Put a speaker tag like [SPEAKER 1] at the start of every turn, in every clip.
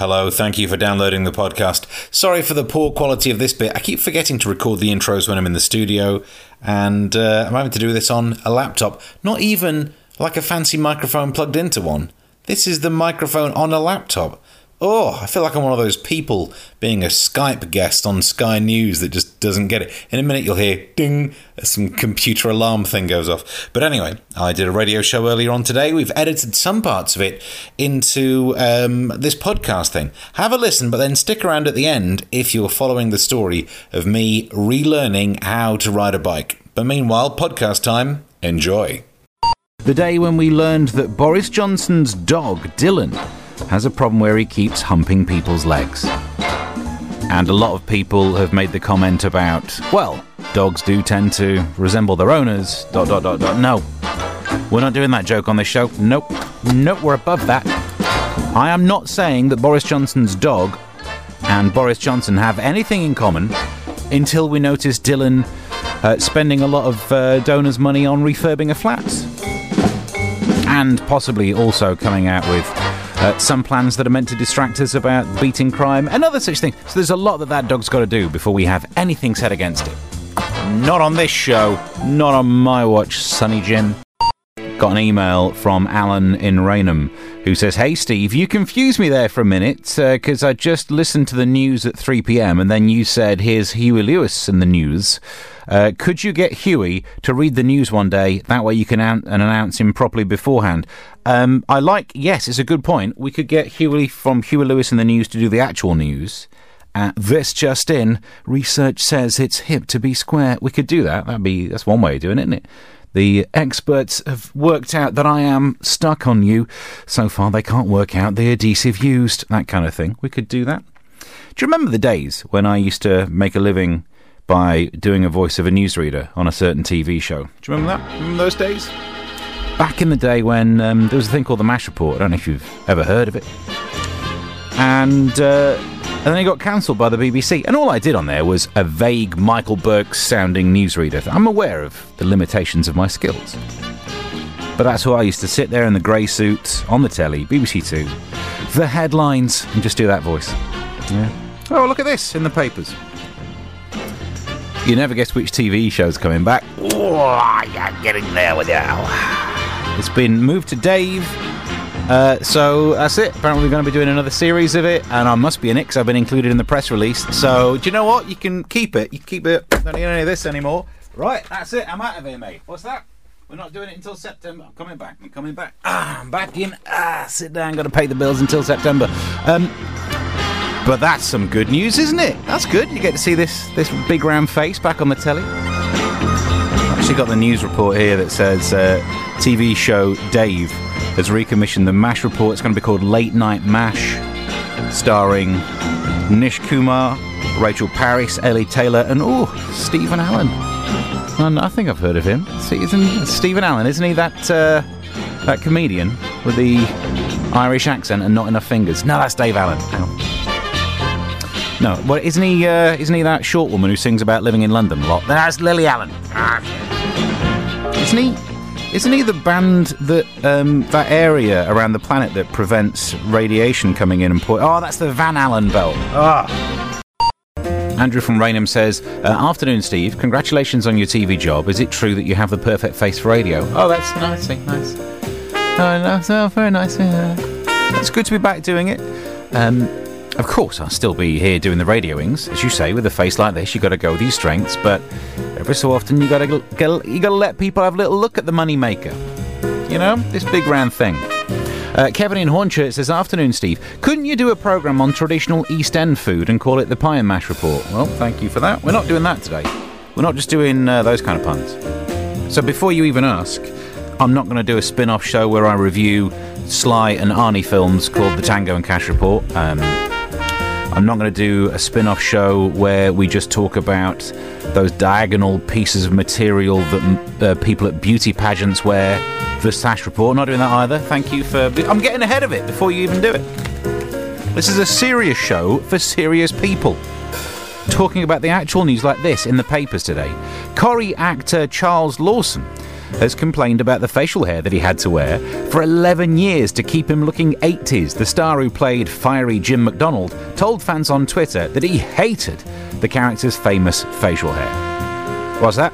[SPEAKER 1] Hello, thank you for downloading the podcast. Sorry for the poor quality of this bit. I keep forgetting to record the intros when I'm in the studio, and uh, I'm having to do this on a laptop. Not even like a fancy microphone plugged into one. This is the microphone on a laptop. Oh, I feel like I'm one of those people being a Skype guest on Sky News that just doesn't get it. In a minute, you'll hear ding, some computer alarm thing goes off. But anyway, I did a radio show earlier on today. We've edited some parts of it into um, this podcast thing. Have a listen, but then stick around at the end if you're following the story of me relearning how to ride a bike. But meanwhile, podcast time, enjoy.
[SPEAKER 2] The day when we learned that Boris Johnson's dog, Dylan, has a problem where he keeps humping people's legs. And a lot of people have made the comment about, well, dogs do tend to resemble their owners, dot, dot, dot, dot. No. We're not doing that joke on this show. Nope. Nope, we're above that. I am not saying that Boris Johnson's dog and Boris Johnson have anything in common until we notice Dylan uh, spending a lot of uh, donors' money on refurbing a flat. And possibly also coming out with uh, some plans that are meant to distract us about beating crime and other such things. So there's a lot that that dog's got to do before we have anything said against it. Not on this show, not on my watch, Sonny Jim. Got an email from Alan in Rainham who says, Hey Steve, you confused me there for a minute because uh, I just listened to the news at 3 pm and then you said, Here's Huey Lewis in the news. Uh, could you get Huey to read the news one day? That way you can an- announce him properly beforehand. Um, I like, yes, it's a good point. We could get Huey from Huey Lewis in the news to do the actual news. Uh, this just in, research says it's hip to be square. We could do that. That'd be that's one way of doing it, isn't it? The experts have worked out that I am stuck on you. So far, they can't work out the adhesive used. That kind of thing. We could do that. Do you remember the days when I used to make a living by doing a voice of a newsreader on a certain TV show? Do you remember that? Remember those days? Back in the day when um, there was a thing called the MASH Report. I don't know if you've ever heard of it. And. Uh, and then it got cancelled by the BBC. And all I did on there was a vague Michael Buerk sounding newsreader. I'm aware of the limitations of my skills. But that's who I used to sit there in the grey suit on the telly, BBC Two, the headlines, and just do that voice. Yeah. Oh, look at this in the papers. You never guess which TV show's coming back. Oh, you're getting there with you. It's been moved to Dave. Uh, so that's it. Apparently, we're going to be doing another series of it, and I must be in it because I've been included in the press release. So, do you know what? You can keep it. You keep it. Don't need any of this anymore. Right, that's it. I'm out of here, mate. What's that? We're not doing it until September. I'm coming back. I'm coming back. Ah, I'm back in. Ah, sit down. Got to pay the bills until September. Um, but that's some good news, isn't it? That's good. You get to see this this big round face back on the telly. Actually, got the news report here that says uh, TV show Dave has recommissioned the MASH report. It's going to be called Late Night MASH, starring Nish Kumar, Rachel Parris, Ellie Taylor, and oh, Stephen Allen. And I think I've heard of him. Isn't Stephen Allen? Isn't he that uh, that comedian with the Irish accent and not enough fingers? No, that's Dave Allen. No, well, isn't he? Uh, isn't he that short woman who sings about living in London a lot? That's Lily Allen. Isn't he? Isn't he the band that um, that area around the planet that prevents radiation coming in and point? Oh, that's the Van Allen belt. Ah. Andrew from Rainham says, uh, "Afternoon, Steve. Congratulations on your TV job. Is it true that you have the perfect face for radio? Oh, that's nice, nice. Oh, no, oh, very nice. Yeah. It's good to be back doing it. Um, of course, I'll still be here doing the radioings, as you say. With a face like this, you got to go with your strengths. But every so often, you got to you got to let people have a little look at the moneymaker. You know, this big round thing. Uh, Kevin in Hornchurch says, Afternoon, Steve. Couldn't you do a programme on traditional East End food and call it the Pie and Mash Report? Well, thank you for that. We're not doing that today. We're not just doing uh, those kind of puns. So before you even ask, I'm not going to do a spin off show where I review Sly and Arnie films called The Tango and Cash Report. Um, I'm not going to do a spin off show where we just talk about those diagonal pieces of material that uh, people at beauty pageants wear. The Sash Report. Not doing that either. Thank you for. I'm getting ahead of it before you even do it. This is a serious show for serious people. Talking about the actual news like this in the papers today. Corrie actor Charles Lawson has complained about the facial hair that he had to wear for 11 years to keep him looking 80s. The star who played fiery Jim McDonald told fans on Twitter that he hated the character's famous facial hair. What's that?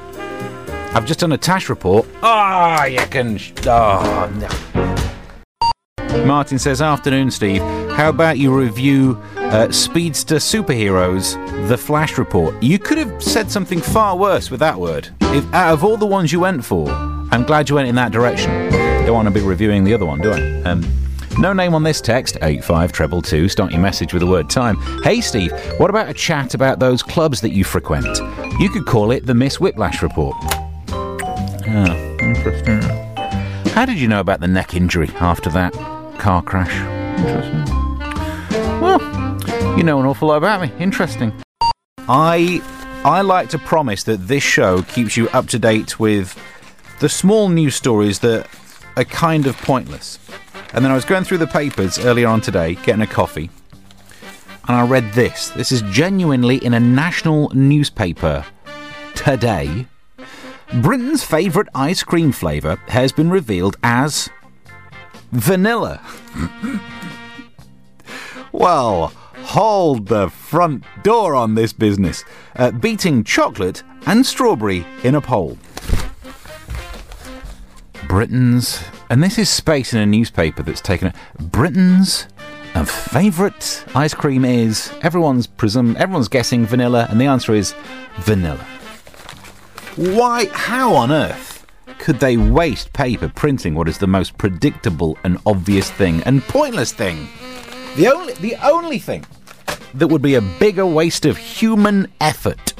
[SPEAKER 2] I've just done a Tash report. Ah, oh, you can. Oh, no. Martin says, Afternoon, Steve. How about you review uh, Speedster Superheroes, The Flash Report? You could have said something far worse with that word. If out of all the ones you went for, I'm glad you went in that direction. Don't want to be reviewing the other one, do I? Um, no name on this text, 85222. Start your message with the word time. Hey, Steve, what about a chat about those clubs that you frequent? You could call it the Miss Whiplash Report. Ah, interesting. How did you know about the neck injury after that? Car crash. Interesting. Well, you know an awful lot about me. Interesting. I I like to promise that this show keeps you up to date with the small news stories that are kind of pointless. And then I was going through the papers earlier on today, getting a coffee, and I read this. This is genuinely in a national newspaper today. Britain's favourite ice cream flavour has been revealed as vanilla. well, hold the front door on this business, uh, beating chocolate and strawberry in a poll. Britain's, and this is space in a newspaper that's taken it. Britain's favourite ice cream is everyone's presum everyone's guessing vanilla, and the answer is vanilla. Why? How on earth? Could they waste paper printing what is the most predictable and obvious thing and pointless thing? The only, the only thing that would be a bigger waste of human effort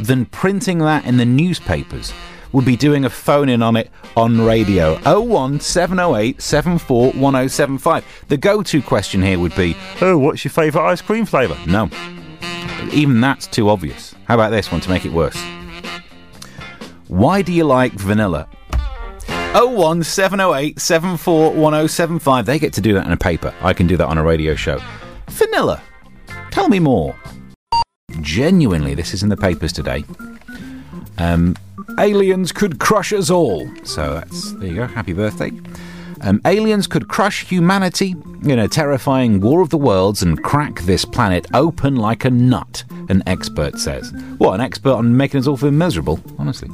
[SPEAKER 2] than printing that in the newspapers would be doing a phone in on it on radio 01708 741075. The go to question here would be, Oh, what's your favourite ice cream flavour? No. Even that's too obvious. How about this one to make it worse? Why do you like vanilla? 01708 741075. They get to do that in a paper. I can do that on a radio show. Vanilla. Tell me more. Genuinely, this is in the papers today. Um, aliens could crush us all. So that's, there you go. Happy birthday. Um, aliens could crush humanity in a terrifying war of the worlds and crack this planet open like a nut, an expert says. What, an expert on making us all feel miserable? Honestly.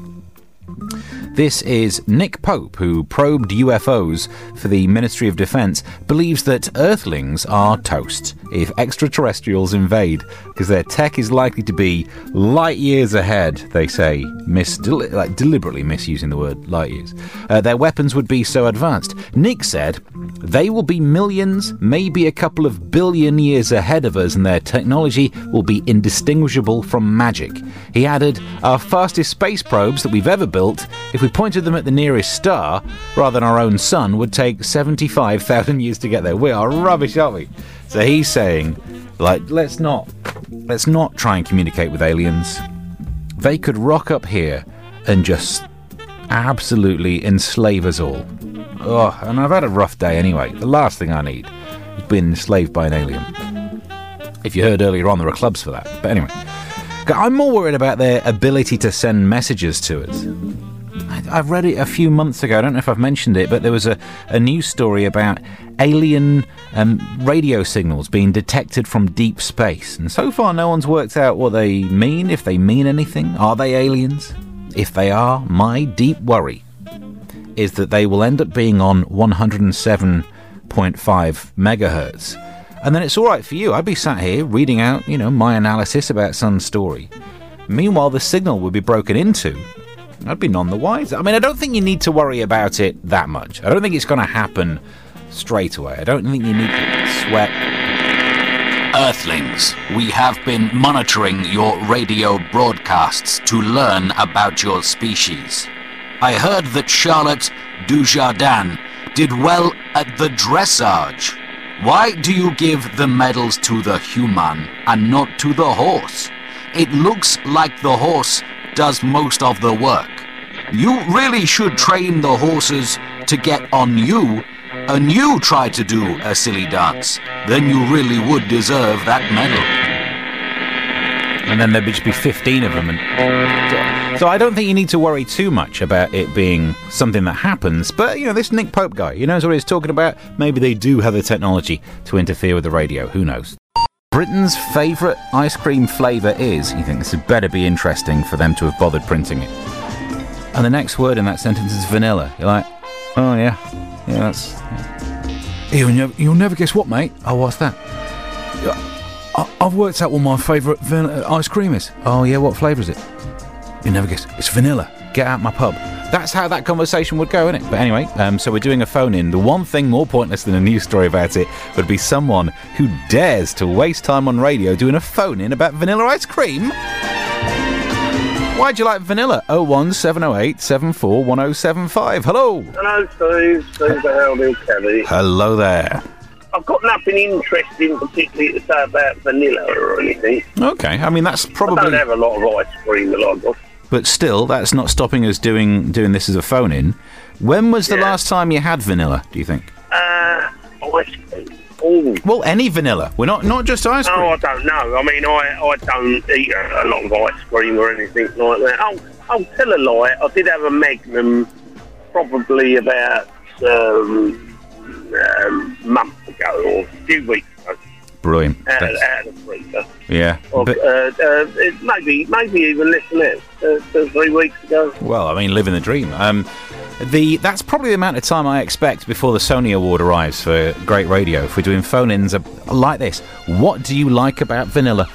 [SPEAKER 2] Mm-hmm. This is Nick Pope, who probed UFOs for the Ministry of Defense, believes that Earthlings are toast if extraterrestrials invade, because their tech is likely to be light years ahead, they say, mis- del- like deliberately misusing the word light years. Uh, their weapons would be so advanced. Nick said, they will be millions, maybe a couple of billion years ahead of us, and their technology will be indistinguishable from magic. He added, Our fastest space probes that we've ever built, if we pointed them at the nearest star, rather than our own sun, would take 75,000 years to get there. We are rubbish, aren't we? So he's saying, like, let's not, let's not try and communicate with aliens. They could rock up here and just absolutely enslave us all. Oh, and I've had a rough day anyway. The last thing I need is being enslaved by an alien. If you heard earlier on, there are clubs for that. But anyway, I'm more worried about their ability to send messages to us. I read it a few months ago. I don't know if I've mentioned it, but there was a, a news story about alien um, radio signals being detected from deep space. And so far, no one's worked out what they mean, if they mean anything. Are they aliens? If they are, my deep worry is that they will end up being on 107.5 megahertz. And then it's all right for you. I'd be sat here reading out, you know, my analysis about some story. Meanwhile, the signal would be broken into. I'd be none the wiser. I mean, I don't think you need to worry about it that much. I don't think it's going to happen straight away. I don't think you need to sweat.
[SPEAKER 3] Earthlings, we have been monitoring your radio broadcasts to learn about your species. I heard that Charlotte Dujardin did well at the dressage. Why do you give the medals to the human and not to the horse? It looks like the horse does most of the work. You really should train the horses to get on you, and you try to do a silly dance. Then you really would deserve that medal.
[SPEAKER 2] and then there'd just be 15 of them. And so I don't think you need to worry too much about it being something that happens. But you know, this Nick Pope guy, he knows what he's talking about. Maybe they do have the technology to interfere with the radio. Who knows? Britain's favourite ice cream flavour is. You think this had better be interesting for them to have bothered printing it. And the next word in that sentence is vanilla. You're like, oh yeah, yeah, that's. Yeah. You'll, never, you'll never guess what, mate. Oh, what's that? I, I've worked out what my favourite van- ice cream is. Oh yeah, what flavour is it? You never guess. It's vanilla. Get out my pub. That's how that conversation would go, isn't it? But anyway, um, so we're doing a phone in. The one thing more pointless than a news story about it would be someone who dares to waste time on radio doing a phone in about vanilla ice cream. Why'd you like vanilla? 01708 741075. Hello.
[SPEAKER 4] Hello, Steve. Steve the Howdy Kelly.
[SPEAKER 2] Hello there.
[SPEAKER 4] I've got nothing interesting particularly to say about vanilla or anything.
[SPEAKER 2] Okay, I mean that's
[SPEAKER 4] I don't have a lot of ice cream that I've got.
[SPEAKER 2] But still, that's not stopping us doing doing this as a phone in. When was the
[SPEAKER 4] Yeah.
[SPEAKER 2] last time you had vanilla? Do you think?
[SPEAKER 4] Uh, ice cream. Oh.
[SPEAKER 2] Well, any vanilla. We're not not just ice
[SPEAKER 4] No,
[SPEAKER 2] cream.
[SPEAKER 4] I don't know. I mean, I, I don't eat a, a lot of ice cream or anything like that. Oh, I'll tell a lie. I did have a Magnum probably about um, um, month ago or a few weeks ago
[SPEAKER 2] Brilliant.
[SPEAKER 4] out, out of the freezer.
[SPEAKER 2] yeah.
[SPEAKER 4] Or,
[SPEAKER 2] But-
[SPEAKER 4] uh, uh, maybe, maybe even less than that. Uh, three weeks ago.
[SPEAKER 2] Well, I mean, living the dream. Um, the that's probably the amount of time I expect before the Sony Award arrives for great radio. If we're doing phone-ins uh, like this, what do you like about vanilla?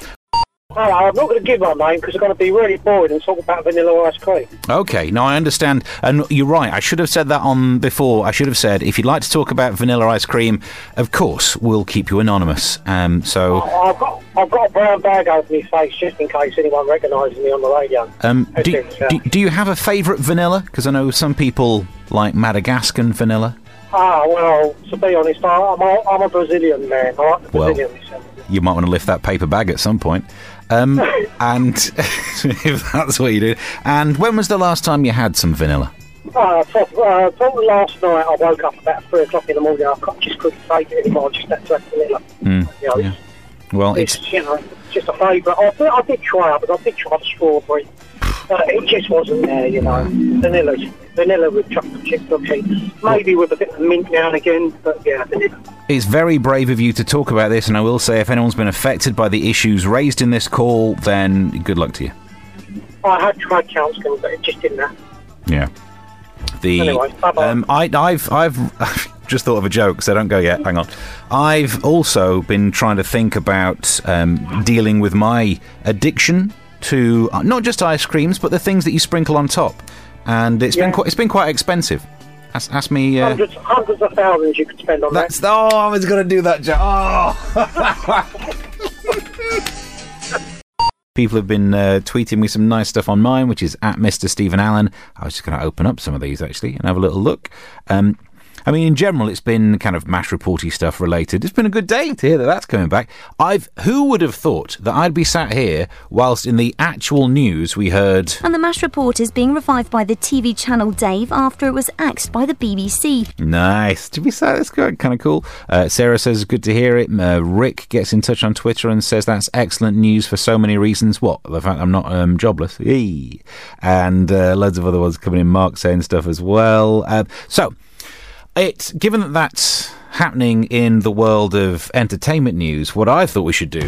[SPEAKER 5] Hello, I'm not going to give my name because I'm going to be really boring and talk about vanilla ice cream.
[SPEAKER 2] Okay, now I understand, and you're right. I should have said that on before. I should have said if you'd like to talk about vanilla ice cream, of course we'll keep you anonymous. Um, so,
[SPEAKER 5] I've got I've got a brown bag over my face just in case anyone recognises me on the radio.
[SPEAKER 2] um, do, do, do you have a favourite vanilla? Because I know some people like Madagascan vanilla.
[SPEAKER 5] Ah, well, to be honest, I- I'm a, I'm a Brazilian man. I like the
[SPEAKER 2] Well.
[SPEAKER 5] Brazilian
[SPEAKER 2] you might want to lift that paper bag at some point. Um, and if that's what you do. And when was the last time you had some vanilla?
[SPEAKER 5] Uh, pro- uh, probably last night I woke up about three o'clock in the morning. I just couldn't take it anymore. I just had to have vanilla. you know,
[SPEAKER 2] yeah. Well,
[SPEAKER 5] it's,
[SPEAKER 2] it's
[SPEAKER 5] you know, just a favourite. I, did- I did try it, but I did try the strawberry. Uh, it just wasn't there, you know. Vanilla, vanilla with chocolate chip cookie, maybe with a bit of mint now and again, but yeah, vanilla.
[SPEAKER 2] It's very brave of you to talk about this. And I will say, if anyone's been affected by the issues raised in this call, then good luck to you.
[SPEAKER 5] I had tried counselling, but it just didn't happen.
[SPEAKER 2] Yeah. The
[SPEAKER 5] Anyway,
[SPEAKER 2] um, I, I've I've just thought of a joke, so don't go yet. Hang on. I've also been trying to think about um, dealing with my addiction to uh, not just ice creams, but the things that you sprinkle on top, and it's been quite it's been quite expensive. Ask, ask me. Uh,
[SPEAKER 5] Hundreds, hundreds of thousands you could spend on
[SPEAKER 2] that's oh, I was going to do that. Jo- Oh. People have been uh, tweeting me some nice stuff on mine, which is at Mr. Stephen Allen. I was just going to open up some of these actually and have a little look. Um, I mean, in general, it's been kind of mash reporty stuff related. It's been a good day to hear that that's coming back. I've who would have thought that I'd be sat here whilst in the actual news we heard
[SPEAKER 6] And the MASH report is being revived by the TV channel Dave after it was axed by the BBC.
[SPEAKER 2] Nice. To be sat. that's. Kind of cool. Uh, Sarah says, good to hear it. Uh, Rick gets in touch on Twitter and says, that's excellent news for so many reasons. What? The fact I'm not um, jobless. Eee. And uh, loads of other ones coming in. Mark saying stuff as well. Uh, so, it given that that's happening in the world of entertainment news, what I thought we should do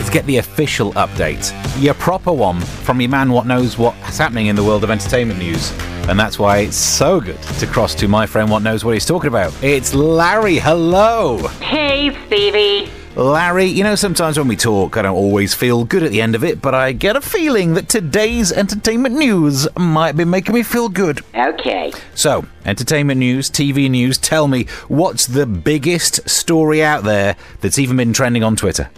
[SPEAKER 2] is get the official update, your proper one from your man what knows what's happening in the world of entertainment news. And that's why it's so good to cross to my friend what knows what he's talking about. It's Larry. Hello.
[SPEAKER 7] Hey, Stevie.
[SPEAKER 2] Larry, you know, sometimes when we talk, I don't always feel good at the end of it, but I get a feeling that today's entertainment news might be making me feel good.
[SPEAKER 7] Okay.
[SPEAKER 2] So, entertainment news, TV news, tell me, what's the biggest story out there that's even been trending on Twitter?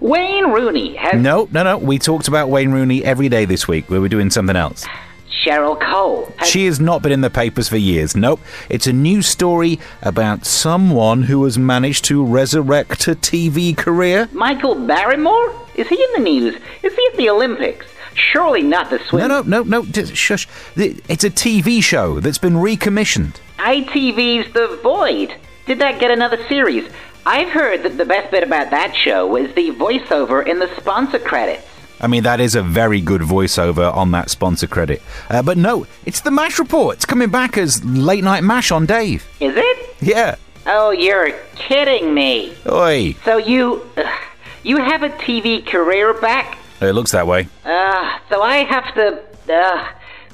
[SPEAKER 7] Wayne Rooney has
[SPEAKER 2] No, no, no. We talked about Wayne Rooney every day this week. We were doing something else.
[SPEAKER 7] Cheryl Cole. Has,
[SPEAKER 2] She has not been in the papers for years. Nope. It's a new story about someone who has managed to resurrect a TV career.
[SPEAKER 7] Michael Barrymore? Is he in the news? Is he at the Olympics? Surely not the swim.
[SPEAKER 2] No, no, no, no. Shush. It's a TV show that's been recommissioned.
[SPEAKER 7] ITV's The Void. Did that get another series? I've heard that the best bit about that show was the voiceover in the sponsor credits.
[SPEAKER 2] I mean, that is a very good voiceover on that sponsor credit. Uh, but no, it's the MASH report. It's coming back as late night MASH on Dave.
[SPEAKER 7] Is it?
[SPEAKER 2] Yeah.
[SPEAKER 7] Oh, you're kidding me.
[SPEAKER 2] Oi.
[SPEAKER 7] So you. Uh, you have a TV career back?
[SPEAKER 2] It looks that way.
[SPEAKER 7] Uh, so I have to. Uh,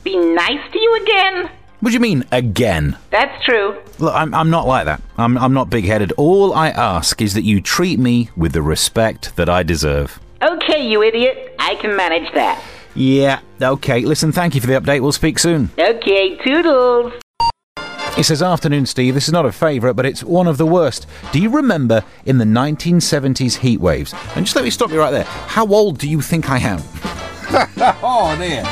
[SPEAKER 7] be nice to you again?
[SPEAKER 2] What do you mean, again?
[SPEAKER 7] That's true.
[SPEAKER 2] Look, I'm, I'm not like that. I'm, I'm not big headed. All I ask is that you treat me with the respect that I deserve.
[SPEAKER 7] Okay, you idiot. I can manage that.
[SPEAKER 2] Yeah, okay. Listen, thank you for the update. We'll speak soon.
[SPEAKER 7] Okay, toodles.
[SPEAKER 2] It says, Afternoon, Steve. This is not a favourite, but it's one of the worst. Do you remember in the 1970s heat waves? And just let me stop you right there. How old do you think I am? oh, dear.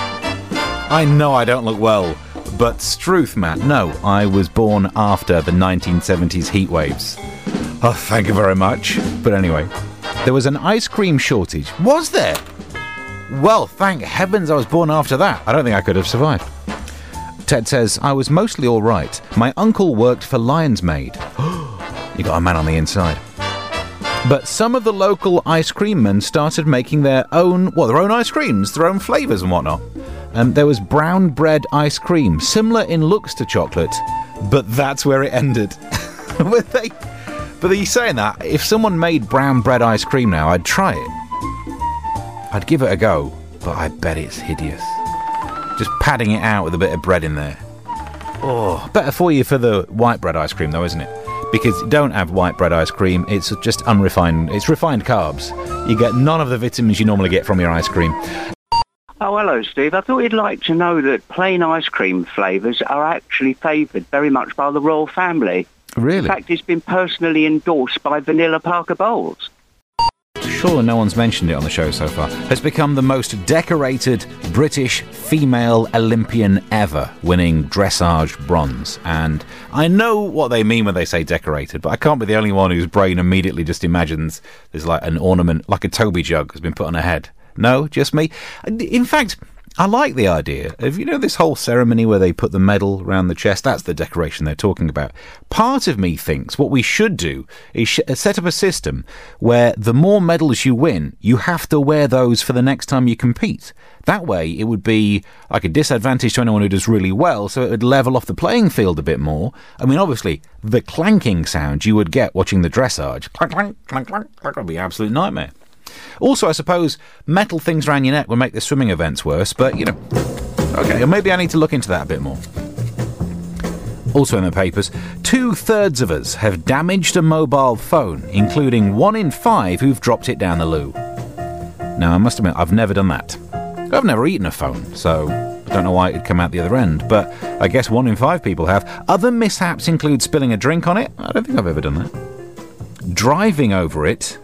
[SPEAKER 2] I know I don't look well, but Struth, Matt, no, I was born after the 1970s heat waves. Oh, thank you very much. But anyway, there was an ice cream shortage. Was there? Well, thank heavens I was born after that. I don't think I could have survived. Ted says, I was mostly alright. My uncle worked for Lyons Maid. you got a man on the inside. But some of the local ice cream men started making their own, well, their own ice creams, their own flavours and whatnot. Um, there was brown bread ice cream, similar in looks to chocolate, but that's where it ended. but they, but you saying that if someone made brown bread ice cream now, I'd try it. I'd give it a go, but I bet it's hideous. Just padding it out with a bit of bread in there. Oh, better for you for the white bread ice cream, though, isn't it? Because you don't have white bread ice cream, it's just unrefined, it's refined carbs. You get none of the vitamins you normally get from your ice cream.
[SPEAKER 8] Oh, hello, Steve. I thought you'd like to know that plain ice cream flavours are actually favoured very much by the royal family.
[SPEAKER 2] Really?
[SPEAKER 8] In fact, it's been personally endorsed by Vanilla Parker Bowles.
[SPEAKER 2] Sure, no one's mentioned it on the show so far. Has become the most decorated British female Olympian ever, winning dressage bronze. And I know what they mean when they say decorated, but I can't be the only one whose brain immediately just imagines there's like an ornament, like a Toby jug, has been put on her head. No, just me. In fact, I like the idea of, you know, this whole ceremony where they put the medal around the chest. That's the decoration they're talking about. Part of me thinks what we should do is sh- uh, set up a system where the more medals you win, you have to wear those for the next time you compete. That way, it would be like a disadvantage to anyone who does really well, so it would level off the playing field a bit more. I mean, obviously, the clanking sound you would get watching the dressage, clank, clank, clank, clank, that would be an absolute nightmare. Also, I suppose metal things around your neck would make the swimming events worse, but you know. Okay, or maybe I need to look into that a bit more. Also in the papers, two thirds of us have damaged a mobile phone, including one in five who've dropped it down the loo. Now, I must admit, I've never done that. I've never eaten a phone, so I don't know why it'd come out the other end, but I guess one in five people have. Other mishaps include spilling a drink on it. I don't think I've ever done that. Driving over it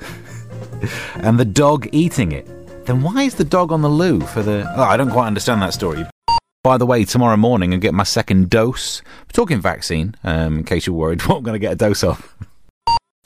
[SPEAKER 2] and the dog eating it. Then why is the dog on the loo for the. Oh, I don't quite understand that story. By the way, tomorrow morning I get my second dose. We're talking vaccine, um, in case you're worried what I'm going to get a dose of.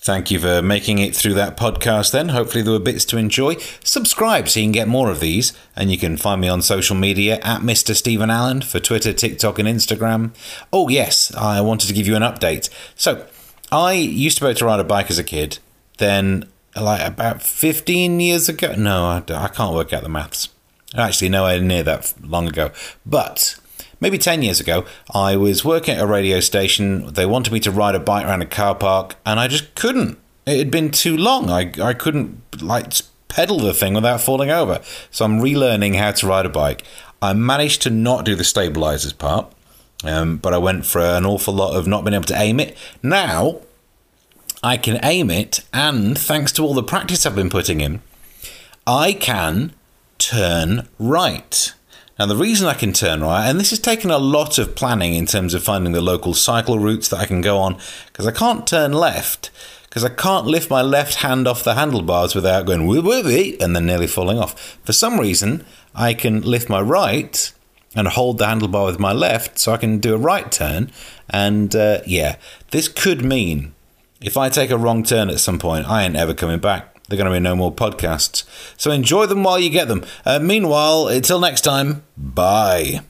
[SPEAKER 1] Thank you for making it through that podcast then. Hopefully, there were bits to enjoy. Subscribe so you can get more of these. And you can find me on social media at Mr. Stephen Allen for Twitter, TikTok, and Instagram. Oh, yes, I wanted to give you an update. So, I used to be able to ride a bike as a kid. Then, like about 15 years ago, no, I, I can't work out the maths. Actually, nowhere near that long ago. But maybe 10 years ago, I was working at a radio station. They wanted me to ride a bike around a car park, and I just couldn't. It had been too long. I, I couldn't, like, pedal the thing without falling over. So I'm relearning how to ride a bike. I managed to not do the stabilizers part, um, but I went for an awful lot of not being able to aim it. Now, I can aim it, and thanks to all the practice I've been putting in, I can turn right. Now, the reason I can turn right, and this has taken a lot of planning in terms of finding the local cycle routes that I can go on, because I can't turn left, because I can't lift my left hand off the handlebars without going woo woo and then nearly falling off. For some reason, I can lift my right and hold the handlebar with my left so I can do a right turn. And uh, yeah, this could mean if I take a wrong turn at some point, I ain't ever coming back. There are going to be no more podcasts. So enjoy them while you get them. Uh, meanwhile, until next time, bye.